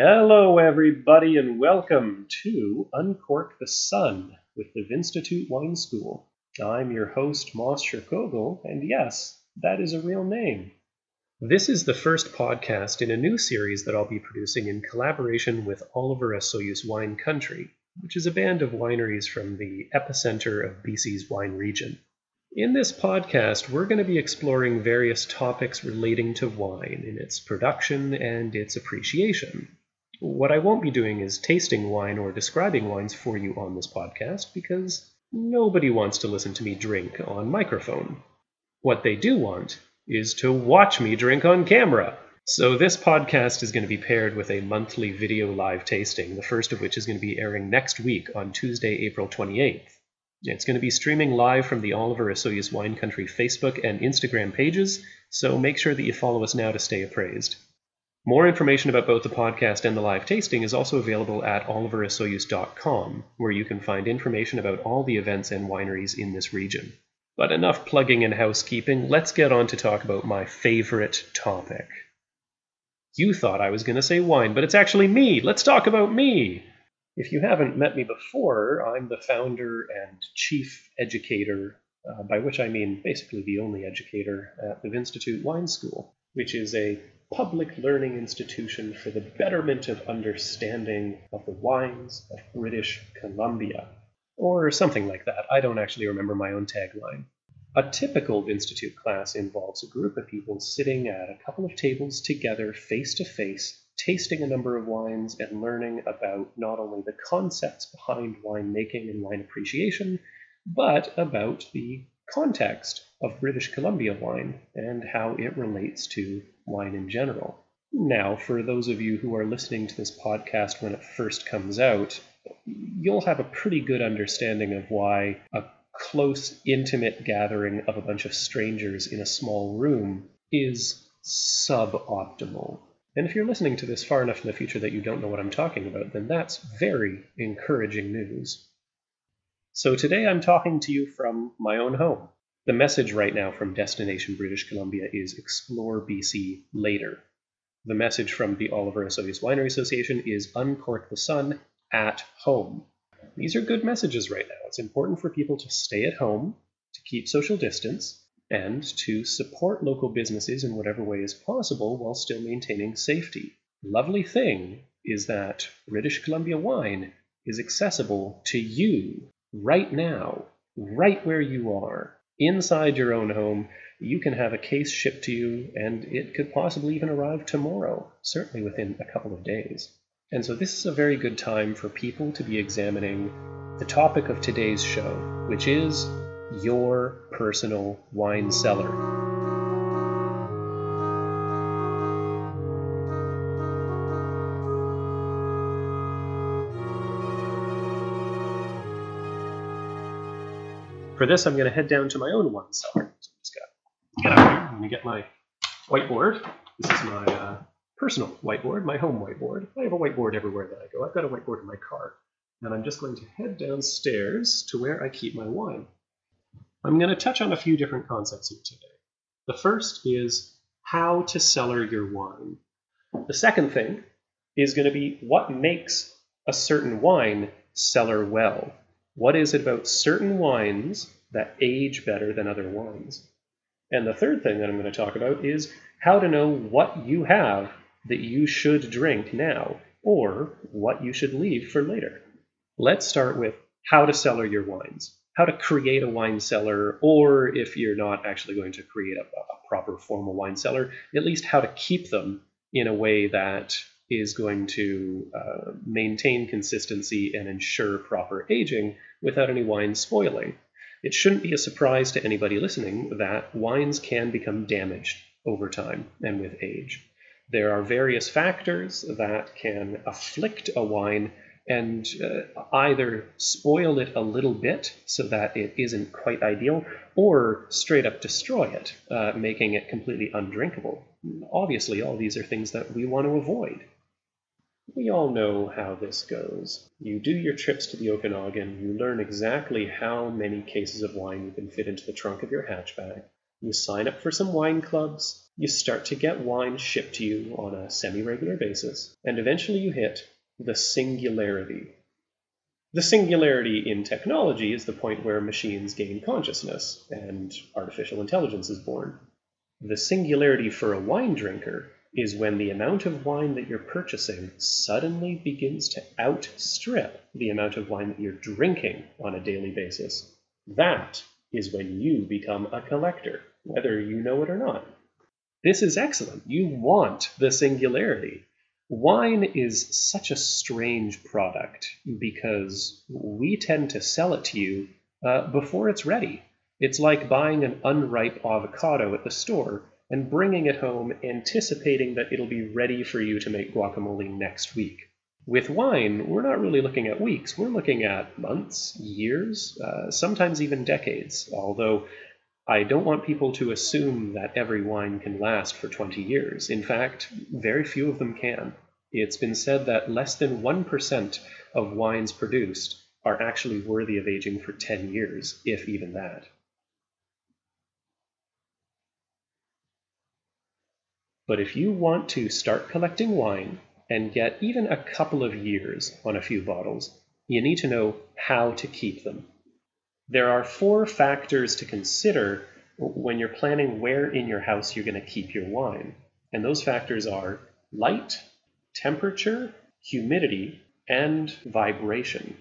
Hello, everybody, and welcome to Uncork the Sun with the Vinstitute Wine School. I'm your host, Moss Sherkogel, and yes, that is a real name. This is the first podcast in a new series that I'll be producing in collaboration with Oliver Osoyoos Wine Country, which is a band of wineries from the epicenter of BC's wine region. In this podcast, we're going to be exploring various topics relating to wine in its production and its appreciation. What I won't be doing is tasting wine or describing wines for you on this podcast because nobody wants to listen to me drink on microphone. What they do want is to watch me drink on camera. So, this podcast is going to be paired with a monthly video live tasting, the first of which is going to be airing next week on Tuesday, April 28th. It's going to be streaming live from the Oliver Osoyoos Wine Country Facebook and Instagram pages, so make sure that you follow us now to stay appraised. More information about both the podcast and the live tasting is also available at oliverosoyoos.com, where you can find information about all the events and wineries in this region. But enough plugging and housekeeping, let's get on to talk about my favorite topic. You thought I was going to say wine, but it's actually me. Let's talk about me. If you haven't met me before, I'm the founder and chief educator, uh, by which I mean basically the only educator at the Vinstitute Wine School, which is a public learning institution for the betterment of understanding of the wines of British Columbia or something like that. I don't actually remember my own tagline. A typical Vinstitute class involves a group of people sitting at a couple of tables together face to face, tasting a number of wines and learning about not only the concepts behind winemaking and wine appreciation, but about the context of British Columbia wine and how it relates to wine in general. Now, for those of you who are listening to this podcast when it first comes out, you'll have a pretty good understanding of why a close, intimate gathering of a bunch of strangers in a small room is suboptimal. And if you're listening to this far enough in the future that you don't know what I'm talking about, then that's very encouraging news. So today I'm talking to you from my own home. The message right now from Destination British Columbia is Explore BC later. The message from the Oliver Osoyoos Winery Association is Uncork the Sun at home. These are good messages right now. It's important for people to stay at home, to keep social distance, and to support local businesses in whatever way is possible while still maintaining safety. Lovely thing is that British Columbia wine is accessible to you right now, right where you are, inside your own home. You can have a case shipped to you, and it could possibly even arrive tomorrow, certainly within a couple of days. And so this is a very good time for people to be examining the topic of today's show, which is your personal wine cellar. For this, I'm going to head down to my own wine cellar. So I'm just going to get out here. I'm going to get my whiteboard. This is my uh, personal whiteboard, my home whiteboard. I have a whiteboard everywhere that I go. I've got a whiteboard in my car. And I'm just going to head downstairs to where I keep my wine. I'm going to touch on a few different concepts here today. The first is how to cellar your wine. The second thing is going to be what makes a certain wine cellar well. What is it about certain wines that age better than other wines? And the third thing that I'm going to talk about is how to know what you have that you should drink now or what you should leave for later. Let's start with how to cellar your wines, how to create a wine cellar, or if you're not actually going to create a, a proper formal wine cellar, at least how to keep them in a way that is going to uh, maintain consistency and ensure proper aging without any wine spoiling. It shouldn't be a surprise to anybody listening that wines can become damaged over time and with age. There are various factors that can afflict a wine and uh, either spoil it a little bit so that it isn't quite ideal, or straight up destroy it, uh, making it completely undrinkable. Obviously, all these are things that we want to avoid. We all know how this goes. You do your trips to the Okanagan, you learn exactly how many cases of wine you can fit into the trunk of your hatchback, you sign up for some wine clubs, you start to get wine shipped to you on a semi regular basis, and eventually you hit the singularity. The singularity in technology is the point where machines gain consciousness and artificial intelligence is born. The singularity for a wine drinker is when the amount of wine that you're purchasing suddenly begins to outstrip the amount of wine that you're drinking on a daily basis. That is when you become a collector, whether you know it or not. This is excellent. You want the singularity. Wine is such a strange product because we tend to sell it to you uh, before it's ready. It's like buying an unripe avocado at the store and bringing it home anticipating that it'll be ready for you to make guacamole next week. With wine, we're not really looking at weeks, we're looking at months, years, uh, sometimes even decades, although I don't want people to assume that every wine can last for 20 years. In fact, very few of them can. It's been said that less than 1% of wines produced are actually worthy of aging for 10 years, if even that. But if you want to start collecting wine and get even a couple of years on a few bottles, you need to know how to keep them. There are four factors to consider when you're planning where in your house you're going to keep your wine. And those factors are light, temperature, humidity, and vibration.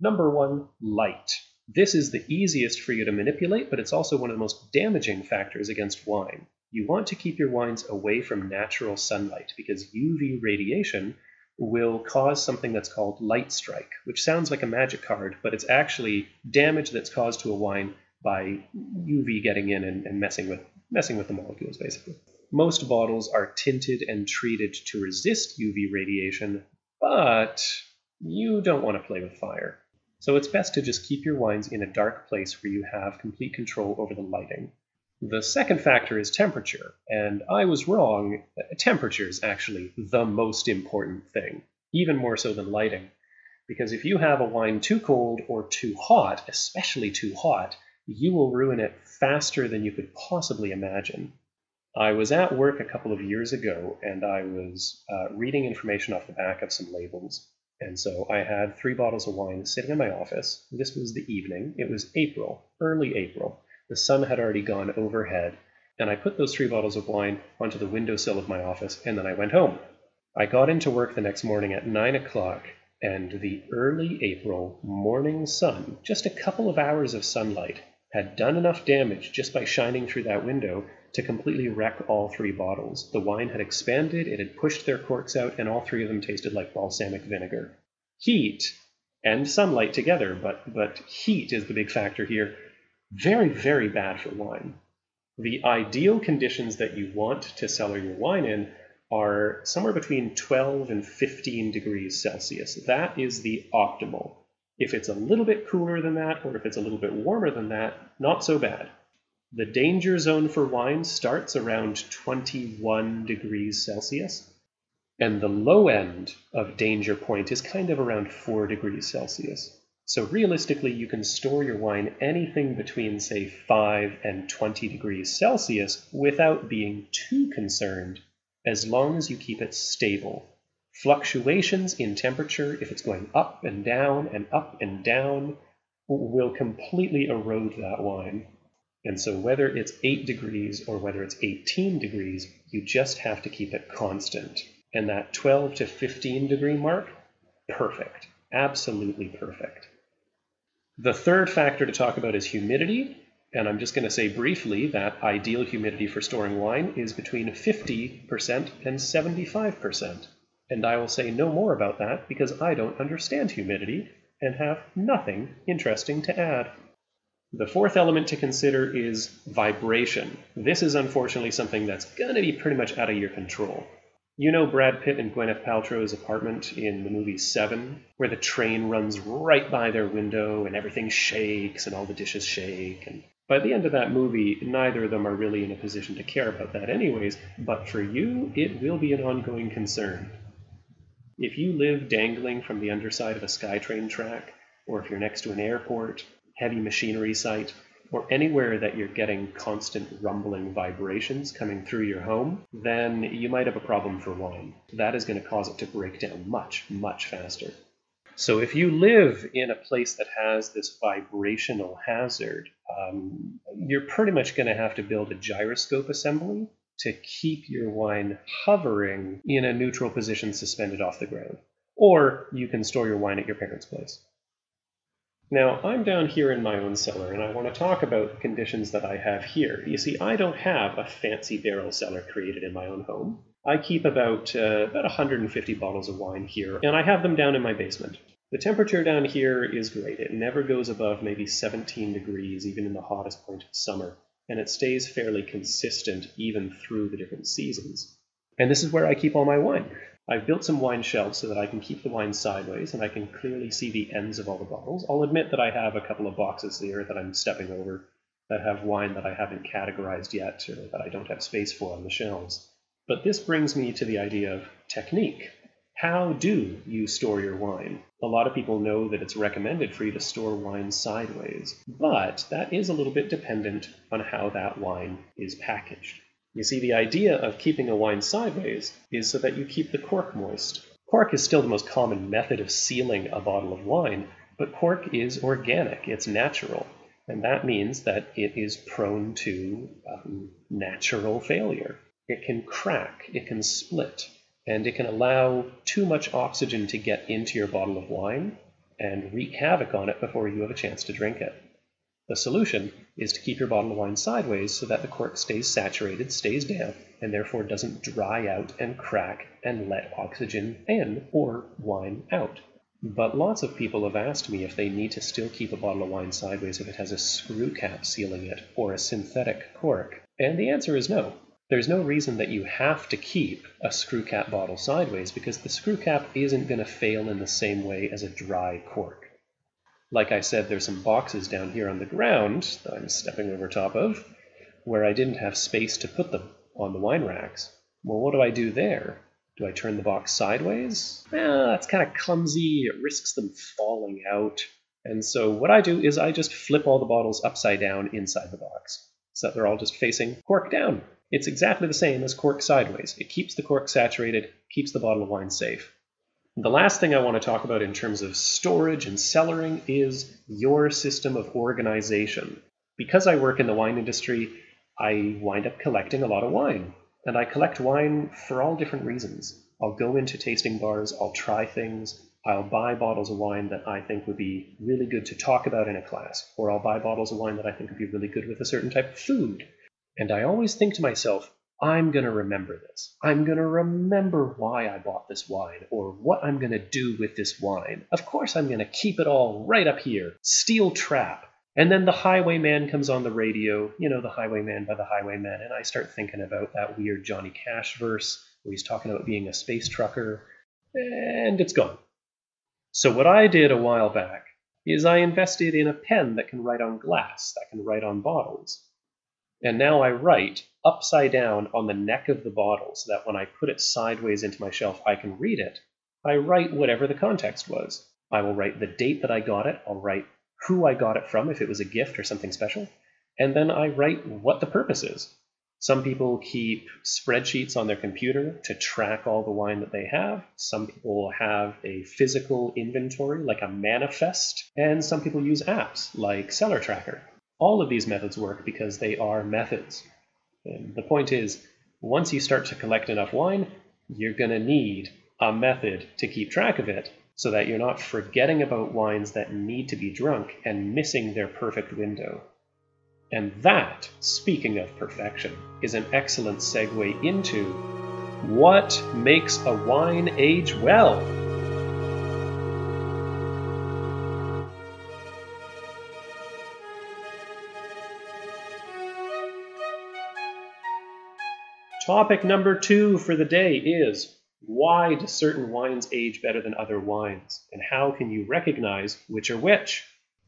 Number one, light. This is the easiest for you to manipulate, but it's also one of the most damaging factors against wine. You want to keep your wines away from natural sunlight because UV radiation will cause something that's called light strike, which sounds like a magic card, but it's actually damage that's caused to a wine by UV getting in and, and messing with messing with the molecules basically. Most bottles are tinted and treated to resist UV radiation, but you don't want to play with fire. So it's best to just keep your wines in a dark place where you have complete control over the lighting. The second factor is temperature, and I was wrong. Temperature is actually the most important thing, even more so than lighting. Because if you have a wine too cold or too hot, especially too hot, you will ruin it faster than you could possibly imagine. I was at work a couple of years ago and I was uh, reading information off the back of some labels. And so I had three bottles of wine sitting in my office. This was the evening. It was April, early April. The sun had already gone overhead, and I put those three bottles of wine onto the windowsill of my office, and then I went home. I got into work the next morning at nine o'clock, and the early April morning sun, just a couple of hours of sunlight, had done enough damage just by shining through that window to completely wreck all three bottles. The wine had expanded, it had pushed their corks out, and all three of them tasted like balsamic vinegar. Heat and sunlight together, but, but heat is the big factor here, very, very bad for wine. The ideal conditions that you want to cellar your wine in are somewhere between 12 and 15 degrees Celsius. That is the optimal. If it's a little bit cooler than that, or if it's a little bit warmer than that, not so bad. The danger zone for wine starts around 21 degrees Celsius, and the low end of danger point is kind of around 4 degrees Celsius. So realistically, you can store your wine anything between, say, 5 and 20 degrees Celsius without being too concerned, as long as you keep it stable. Fluctuations in temperature, if it's going up and down and up and down, will completely erode that wine. And so, whether it's 8 degrees or whether it's 18 degrees, you just have to keep it constant. And that 12 to 15 degree mark, perfect. Absolutely perfect. The third factor to talk about is humidity. And I'm just going to say briefly that ideal humidity for storing wine is between 50% and 75%. And I will say no more about that because I don't understand humidity and have nothing interesting to add. The fourth element to consider is vibration. This is unfortunately something that's going to be pretty much out of your control. You know Brad Pitt and Gwyneth Paltrow's apartment in the movie Seven, where the train runs right by their window and everything shakes and all the dishes shake. And by the end of that movie, neither of them are really in a position to care about that, anyways. But for you, it will be an ongoing concern. If you live dangling from the underside of a SkyTrain track, or if you're next to an airport, heavy machinery site, or anywhere that you're getting constant rumbling vibrations coming through your home, then you might have a problem for wine. That is going to cause it to break down much, much faster. So if you live in a place that has this vibrational hazard, um, you're pretty much going to have to build a gyroscope assembly to keep your wine hovering in a neutral position suspended off the ground. Or you can store your wine at your parents' place. Now, I'm down here in my own cellar, and I want to talk about the conditions that I have here. You see, I don't have a fancy barrel cellar created in my own home. I keep about uh, about 150 bottles of wine here, and I have them down in my basement. The temperature down here is great. It never goes above maybe 17 degrees, even in the hottest point of summer, and it stays fairly consistent even through the different seasons. And this is where I keep all my wine. I've built some wine shelves so that I can keep the wine sideways and I can clearly see the ends of all the bottles. I'll admit that I have a couple of boxes here that I'm stepping over that have wine that I haven't categorized yet or that I don't have space for on the shelves. But this brings me to the idea of technique. How do you store your wine? A lot of people know that it's recommended for you to store wine sideways, but that is a little bit dependent on how that wine is packaged. You see, the idea of keeping a wine sideways is so that you keep the cork moist. Cork is still the most common method of sealing a bottle of wine, but cork is organic, it's natural, and that means that it is prone to um, natural failure. It can crack, it can split, and it can allow too much oxygen to get into your bottle of wine and wreak havoc on it before you have a chance to drink it. The solution is to keep your bottle of wine sideways so that the cork stays saturated, stays damp, and therefore doesn't dry out and crack and let oxygen in or wine out. But lots of people have asked me if they need to still keep a bottle of wine sideways if it has a screw cap sealing it or a synthetic cork. And the answer is no. There's no reason that you have to keep a screw cap bottle sideways because the screw cap isn't going to fail in the same way as a dry cork. Like I said, there's some boxes down here on the ground that I'm stepping over top of where I didn't have space to put them on the wine racks. Well, what do I do there? Do I turn the box sideways? Eh, that's kind of clumsy. It risks them falling out. And so what I do is I just flip all the bottles upside down inside the box so that they're all just facing cork down. It's exactly the same as cork sideways. It keeps the cork saturated, keeps the bottle of wine safe. The last thing I want to talk about in terms of storage and cellaring is your system of organization. Because I work in the wine industry, I wind up collecting a lot of wine. And I collect wine for all different reasons. I'll go into tasting bars, I'll try things, I'll buy bottles of wine that I think would be really good to talk about in a class, or I'll buy bottles of wine that I think would be really good with a certain type of food. And I always think to myself, I'm going to remember this. I'm going to remember why I bought this wine or what I'm going to do with this wine. Of course, I'm going to keep it all right up here. Steel trap. And then the highwayman comes on the radio, you know, the highwayman by the highwayman, and I start thinking about that weird Johnny Cash verse where he's talking about being a space trucker, and it's gone. So, what I did a while back is I invested in a pen that can write on glass, that can write on bottles. And now I write upside down on the neck of the bottle so that when I put it sideways into my shelf, I can read it. I write whatever the context was. I will write the date that I got it, I'll write who I got it from if it was a gift or something special, and then I write what the purpose is. Some people keep spreadsheets on their computer to track all the wine that they have. Some people have a physical inventory like a manifest, and some people use apps like Cellar Tracker. All of these methods work because they are methods. And the point is, once you start to collect enough wine, you're going to need a method to keep track of it so that you're not forgetting about wines that need to be drunk and missing their perfect window. And that, speaking of perfection, is an excellent segue into what makes a wine age well? Topic number two for the day is why do certain wines age better than other wines? And how can you recognize which are which?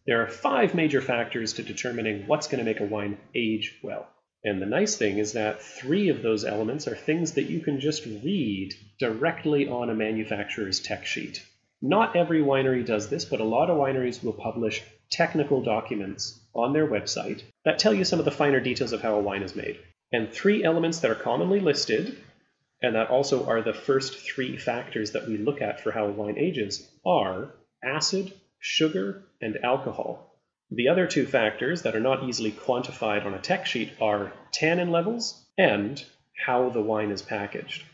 There are five major factors to determining what's going to make a wine age well. And the nice thing is that three of those elements are things that you can just read directly on a manufacturer's tech sheet. Not every winery does this, but a lot of wineries will publish technical documents on their website that tell you some of the finer details of how a wine is made. And three elements that are commonly listed, and that also are the first three factors that we look at for how a wine ages, are acid, sugar, and alcohol. The other two factors that are not easily quantified on a tech sheet are tannin levels and how the wine is packaged.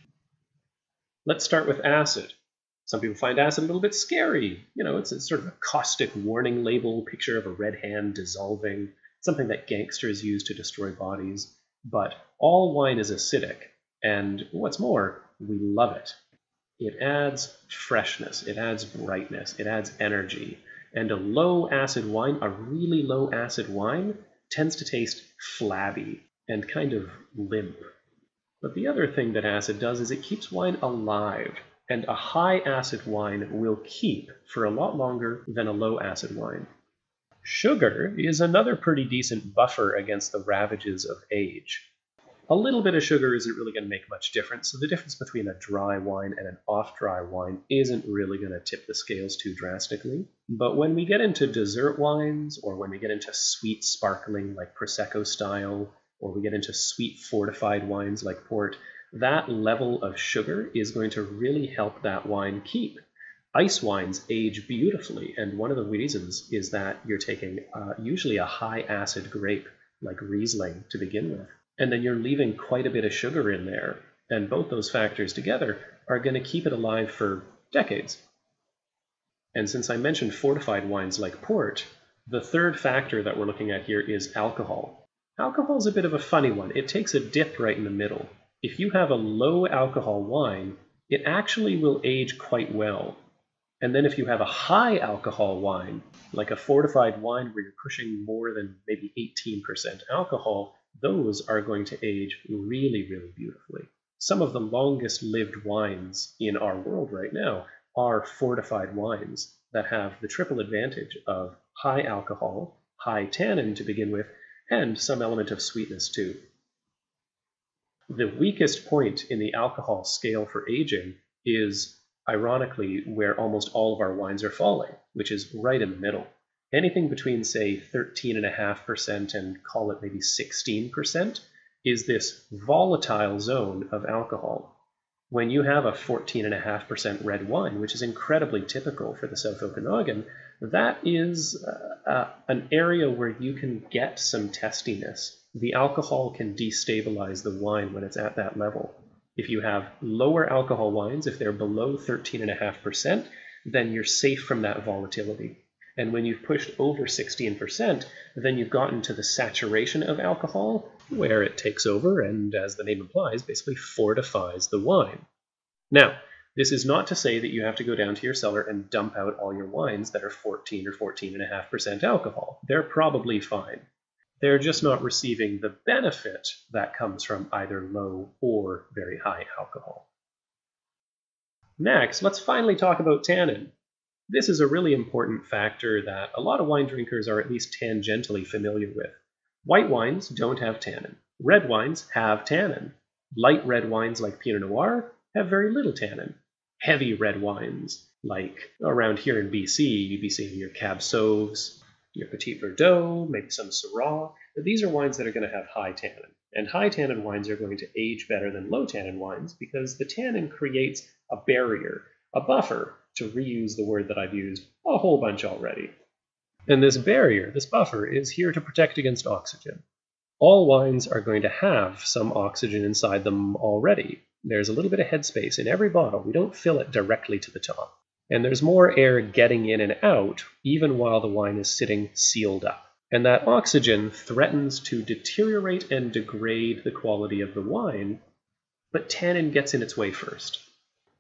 Let's start with acid. Some people find acid a little bit scary. You know, it's, a sort of a caustic warning label, picture of a red hand dissolving, something that gangsters use to destroy bodies. But all wine is acidic, and what's more, we love it. It adds freshness, it adds brightness, it adds energy. And a low acid wine, a really low acid wine, tends to taste flabby and kind of limp. But the other thing that acid does is it keeps wine alive, and a high acid wine will keep for a lot longer than a low acid wine. Sugar is another pretty decent buffer against the ravages of age. A little bit of sugar isn't really going to make much difference, so the difference between a dry wine and an off dry wine isn't really going to tip the scales too drastically. But when we get into dessert wines, or when we get into sweet sparkling like Prosecco style, or we get into sweet fortified wines like port, that level of sugar is going to really help that wine keep. Ice wines age beautifully, and one of the reasons is that you're taking uh, usually a high acid grape like Riesling to begin with, and then you're leaving quite a bit of sugar in there, and both those factors together are going to keep it alive for decades. And since I mentioned fortified wines like port, the third factor that we're looking at here is alcohol. Alcohol is a bit of a funny one. It takes a dip right in the middle. If you have a low alcohol wine, it actually will age quite well. And then if you have a high alcohol wine, like a fortified wine where you're pushing more than maybe 18% alcohol, those are going to age really, really beautifully. Some of the longest lived wines in our world right now are fortified wines that have the triple advantage of high alcohol, high tannin to begin with, and some element of sweetness too. The weakest point in the alcohol scale for aging is, ironically, where almost all of our wines are falling, which is right in the middle. Anything between, say, 13.5% and call it maybe 16% is this volatile zone of alcohol. When you have a 14.5% red wine, which is incredibly typical for the South Okanagan, that is uh, uh, an area where you can get some testiness. The alcohol can destabilize the wine when it's at that level. If you have lower alcohol wines, if they're below 13.5%, then you're safe from that volatility. And when you've pushed over 16%, then you've gotten to the saturation of alcohol, where it takes over and, as the name implies, basically fortifies the wine. Now, this is not to say that you have to go down to your cellar and dump out all your wines that are 14 or 14.5% alcohol. They're probably fine. They're just not receiving the benefit that comes from either low or very high alcohol. Next, let's finally talk about tannin. This is a really important factor that a lot of wine drinkers are at least tangentially familiar with. White wines don't have tannin. Red wines have tannin. Light red wines like Pinot Noir have very little tannin heavy red wines, like around here in BC, you'd be seeing your Cab Sauves, your Petit Verdot, maybe some Syrah. But These are wines that are going to have high tannin. And high tannin wines are going to age better than low tannin wines because the tannin creates a barrier, a buffer, to reuse the word that I've used a whole bunch already. And this barrier, this buffer, is here to protect against oxygen. All wines are going to have some oxygen inside them already. There's a little bit of headspace in every bottle. We don't fill it directly to the top. And there's more air getting in and out even while the wine is sitting sealed up. And that oxygen threatens to deteriorate and degrade the quality of the wine, but tannin gets in its way first.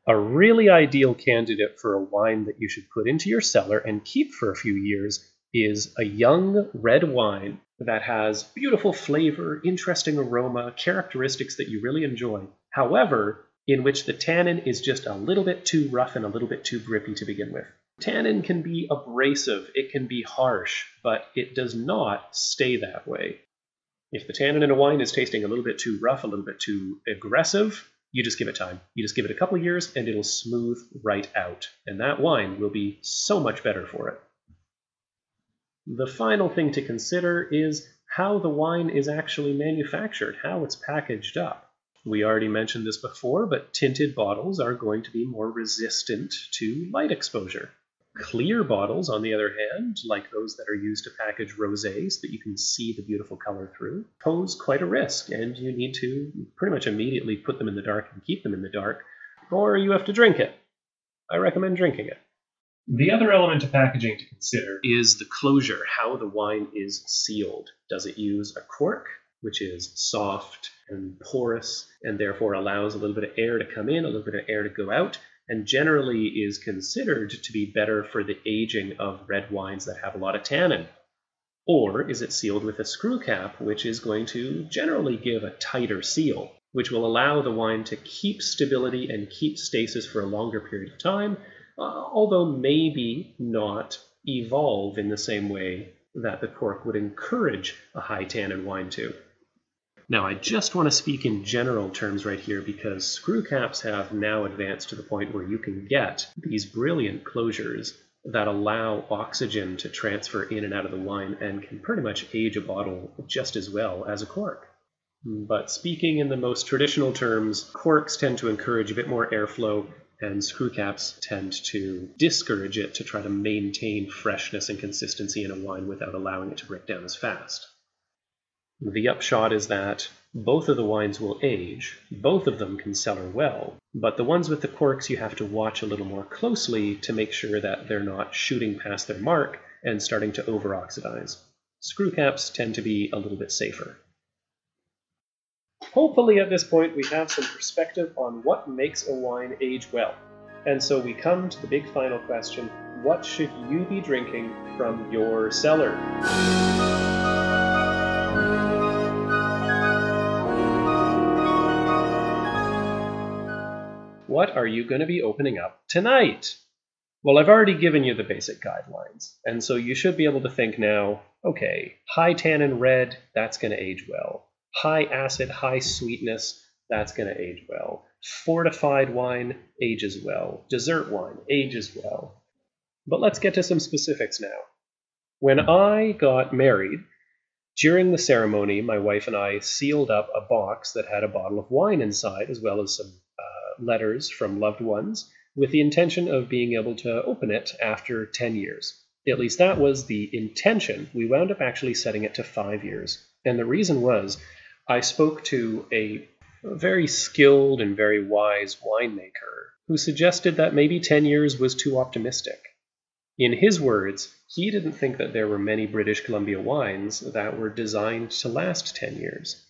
A really ideal candidate for a wine that you should put into your cellar and keep for a few years is a young red wine that has beautiful flavor, interesting aroma, characteristics that you really enjoy, However, in which the tannin is just a little bit too rough and a little bit too grippy to begin with. Tannin can be abrasive, it can be harsh, but it does not stay that way. If the tannin in a wine is tasting a little bit too rough, a little bit too aggressive, you just give it time. You just give it a couple years and it'll smooth right out. And that wine will be so much better for it. The final thing to consider is how the wine is actually manufactured, how it's packaged up. We already mentioned this before, but tinted bottles are going to be more resistant to light exposure. Clear bottles, on the other hand, like those that are used to package rosés that you can see the beautiful color through, pose quite a risk, and you need to pretty much immediately put them in the dark and keep them in the dark, or you have to drink it. I recommend drinking it. The other element of packaging to consider is the closure, how the wine is sealed. Does it use a cork, which is soft and porous and therefore allows a little bit of air to come in, a little bit of air to go out, and generally is considered to be better for the aging of red wines that have a lot of tannin? Or is it sealed with a screw cap, which is going to generally give a tighter seal, which will allow the wine to keep stability and keep stasis for a longer period of time, uh, although maybe not evolve in the same way that the cork would encourage a high tannin wine to? Now, I just want to speak in general terms right here because screw caps have now advanced to the point where you can get these brilliant closures that allow oxygen to transfer in and out of the wine and can pretty much age a bottle just as well as a cork. But speaking in the most traditional terms, corks tend to encourage a bit more airflow and screw caps tend to discourage it to try to maintain freshness and consistency in a wine without allowing it to break down as fast. The upshot is that both of the wines will age, both of them can cellar well, but the ones with the corks you have to watch a little more closely to make sure that they're not shooting past their mark and starting to over oxidize. Screw caps tend to be a little bit safer. Hopefully, at this point, we have some perspective on what makes a wine age well. And so we come to the big final question what should you be drinking from your cellar? What are you going to be opening up tonight? Well, I've already given you the basic guidelines, and so you should be able to think now okay, high tannin red, that's going to age well. High acid, high sweetness, that's going to age well. Fortified wine ages well. Dessert wine ages well. But let's get to some specifics now. When I got married, during the ceremony, my wife and I sealed up a box that had a bottle of wine inside, as well as some letters from loved ones with the intention of being able to open it after 10 years. At least that was the intention. We wound up actually setting it to five years. And the reason was I spoke to a very skilled and very wise winemaker who suggested that maybe 10 years was too optimistic. In his words, he didn't think that there were many British Columbia wines that were designed to last 10 years.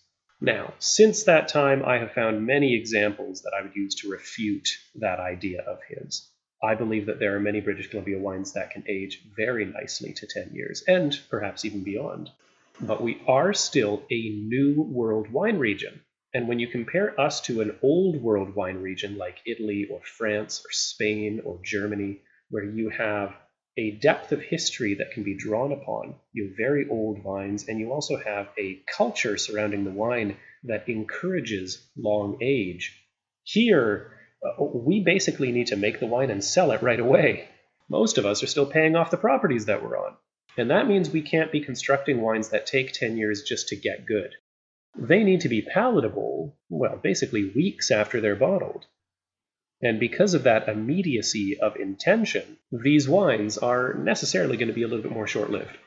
Now, since that time, I have found many examples that I would use to refute that idea of his. I believe that there are many British Columbia wines that can age very nicely to 10 years, and perhaps even beyond. But we are still a new world wine region. And when you compare us to an old world wine region like Italy or France or Spain or Germany, where you have a depth of history that can be drawn upon. You have very old vines, and you also have a culture surrounding the wine that encourages long age. Here, uh, we basically need to make the wine and sell it right away. Most of us are still paying off the properties that we're on. And that means we can't be constructing wines that take 10 years just to get good. They need to be palatable, well, basically weeks after they're bottled. And because of that immediacy of intention, these wines are necessarily going to be a little bit more short lived.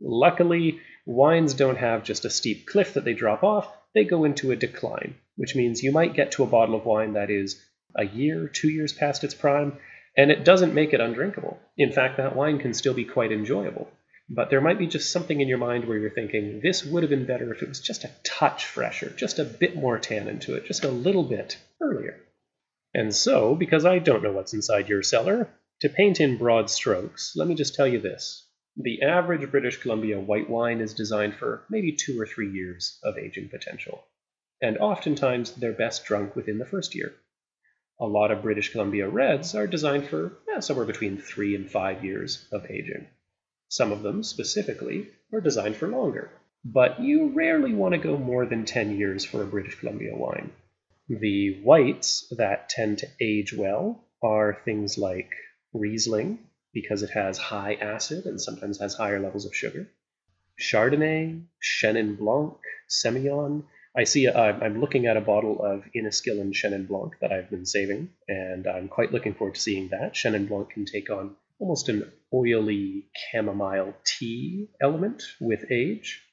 Luckily, wines don't have just a steep cliff that they drop off, they go into a decline, which means you might get to a bottle of wine that is a year, two years past its prime, and it doesn't make it undrinkable. In fact, that wine can still be quite enjoyable. But there might be just something in your mind where you're thinking, this would have been better if it was just a touch fresher, just a bit more tannin to it, just a little bit earlier. And so, because I don't know what's inside your cellar, to paint in broad strokes, let me just tell you this. The average British Columbia white wine is designed for maybe two or three years of aging potential. And oftentimes they're best drunk within the first year. A lot of British Columbia reds are designed for eh, somewhere between three and five years of aging. Some of them, specifically, are designed for longer. But you rarely want to go more than 10 years for a British Columbia wine. The whites that tend to age well are things like Riesling, because it has high acid and sometimes has higher levels of sugar. Chardonnay, Chenin Blanc, Semillon. I see, uh, I'm looking at a bottle of Inniskillin Chenin Blanc that I've been saving, and I'm quite looking forward to seeing that. Chenin Blanc can take on almost an oily chamomile tea element with age.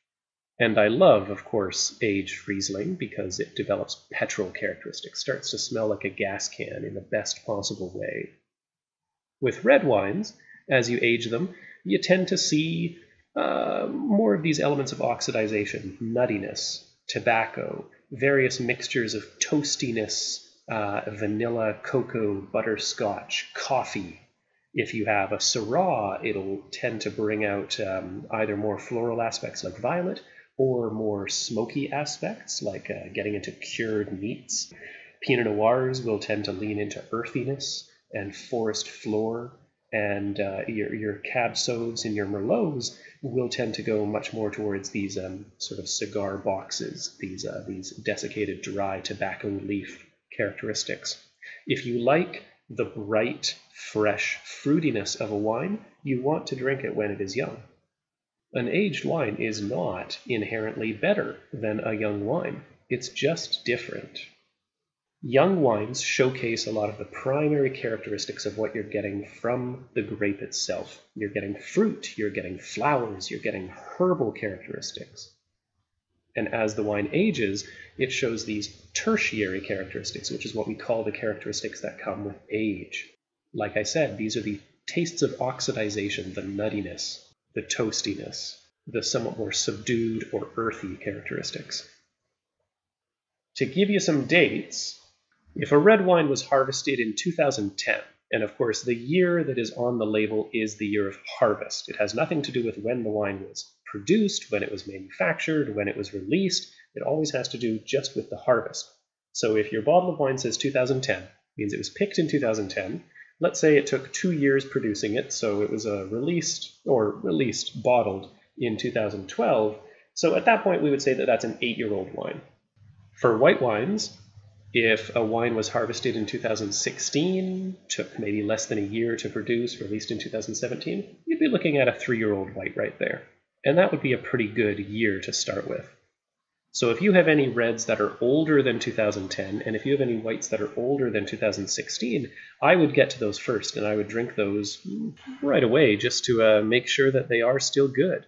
And I love, of course, aged Riesling because it develops petrol characteristics, starts to smell like a gas can in the best possible way. With red wines, as you age them, you tend to see uh, more of these elements of oxidization, nuttiness, tobacco, various mixtures of toastiness, uh, vanilla, cocoa, butterscotch, coffee. If you have a Syrah, it'll tend to bring out um, either more floral aspects like violet or more smoky aspects like uh, getting into cured meats. Pinot Noirs will tend to lean into earthiness and forest floor, and uh, your, your Cab Sauves and your Merlots will tend to go much more towards these um, sort of cigar boxes, these, uh, these desiccated dry tobacco leaf characteristics. If you like the bright, fresh fruitiness of a wine, you want to drink it when it is young. An aged wine is not inherently better than a young wine. It's just different. Young wines showcase a lot of the primary characteristics of what you're getting from the grape itself. You're getting fruit, you're getting flowers, you're getting herbal characteristics. And as the wine ages, it shows these tertiary characteristics, which is what we call the characteristics that come with age. Like I said, these are the tastes of oxidization, the nuttiness, the toastiness, the somewhat more subdued or earthy characteristics. To give you some dates, if a red wine was harvested in 2010, and of course the year that is on the label is the year of harvest, it has nothing to do with when the wine was produced, when it was manufactured, when it was released. It always has to do just with the harvest. So if your bottle of wine says 2010, means it was picked in 2010. Let's say it took two years producing it, so it was uh, released or released bottled in 2012. So at that point, we would say that that's an eight-year-old wine. For white wines, if a wine was harvested in 2016, took maybe less than a year to produce, released in 2017, you'd be looking at a three year old white right there. And that would be a pretty good year to start with. So if you have any reds that are older than 2010, and if you have any whites that are older than 2016, I would get to those first, and I would drink those right away just to uh, make sure that they are still good.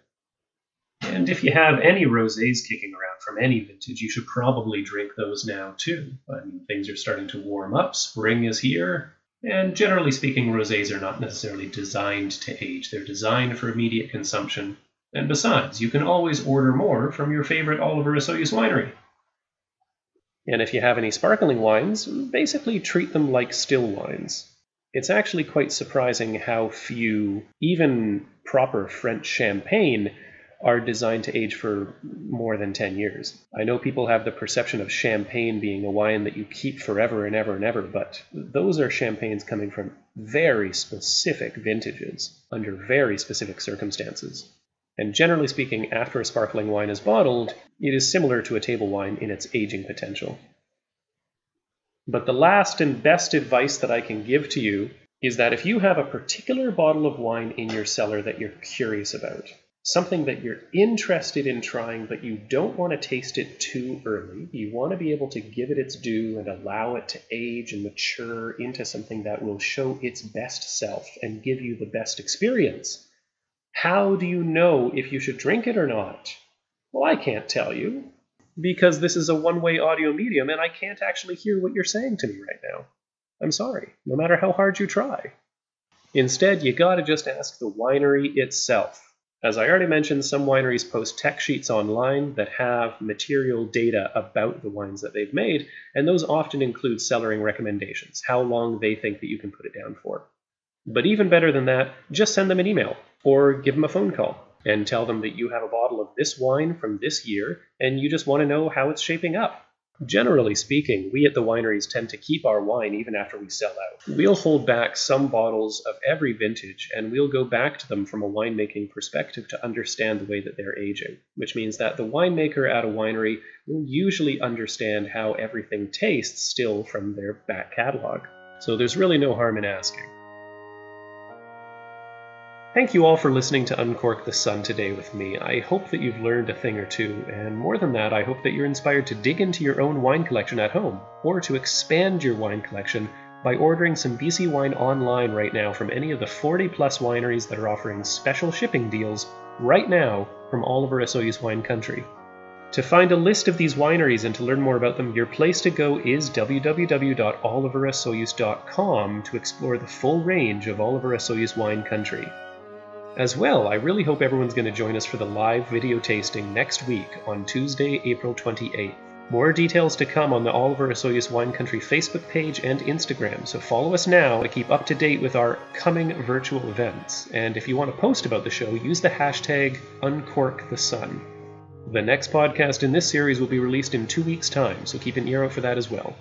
And if you have any rosés kicking around from any vintage, you should probably drink those now too. I mean, things are starting to warm up, spring is here, and generally speaking, rosés are not necessarily designed to age. They're designed for immediate consumption. And besides, you can always order more from your favorite Oliver Osoyoos winery. And if you have any sparkling wines, basically treat them like still wines. It's actually quite surprising how few, even proper French champagne, are designed to age for more than 10 years. I know people have the perception of champagne being a wine that you keep forever and ever and ever, but those are champagnes coming from very specific vintages under very specific circumstances. And generally speaking, after a sparkling wine is bottled, it is similar to a table wine in its aging potential. But the last and best advice that I can give to you is that if you have a particular bottle of wine in your cellar that you're curious about, something that you're interested in trying, but you don't want to taste it too early. You want to be able to give it its due and allow it to age and mature into something that will show its best self and give you the best experience. How do you know if you should drink it or not? Well, I can't tell you because this is a one way audio medium and I can't actually hear what you're saying to me right now. I'm sorry, no matter how hard you try. Instead, you gotta just ask the winery itself. As I already mentioned, some wineries post tech sheets online that have material data about the wines that they've made, and those often include cellaring recommendations, how long they think that you can put it down for. But even better than that, just send them an email or give them a phone call and tell them that you have a bottle of this wine from this year and you just want to know how it's shaping up. Generally speaking, we at the wineries tend to keep our wine even after we sell out. We'll hold back some bottles of every vintage and we'll go back to them from a winemaking perspective to understand the way that they're aging, which means that the winemaker at a winery will usually understand how everything tastes still from their back catalog. So there's really no harm in asking. Thank you all for listening to Uncork the Sun today with me. I hope that you've learned a thing or two, and more than that, I hope that you're inspired to dig into your own wine collection at home, or to expand your wine collection by ordering some BC wine online right now from any of the 40 plus wineries that are offering special shipping deals right now from all over Osoyoos wine country. To find a list of these wineries and to learn more about them, your place to go is www.oliverosoyoos.com to explore the full range of Oliver Osoyoos wine country. As well, I really hope everyone's going to join us for the live video tasting next week on Tuesday, April 28th. More details to come on the Oliver Osoyoos Wine Country Facebook page and Instagram, so follow us now to keep up to date with our coming virtual events. And if you want to post about the show, use the hashtag UncorkTheSun. The next podcast in this series will be released in two weeks' time, so keep an ear out for that as well.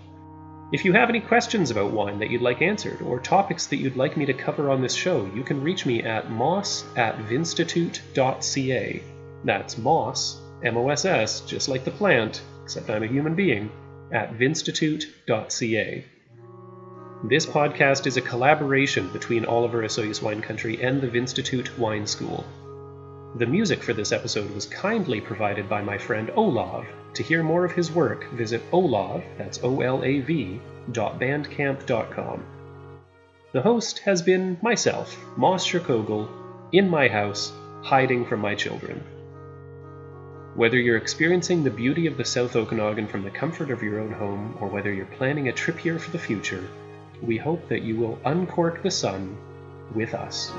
If you have any questions about wine that you'd like answered, or topics that you'd like me to cover on this show, you can reach me at moss at vinstitute.ca. That's moss, M O S S, just like the plant, except I'm a human being, at vinstitute.ca. This podcast is a collaboration between Oliver Osoyoos Wine Country and the Vinstitute Wine School. The music for this episode was kindly provided by my friend Olav. To hear more of his work, visit olav, that's O-L-A-V, bandcamp.com. The host has been myself, Moss Sherkogel, in my house, hiding from my children. Whether you're experiencing the beauty of the South Okanagan from the comfort of your own home, or whether you're planning a trip here for the future, we hope that you will uncork the sun with us.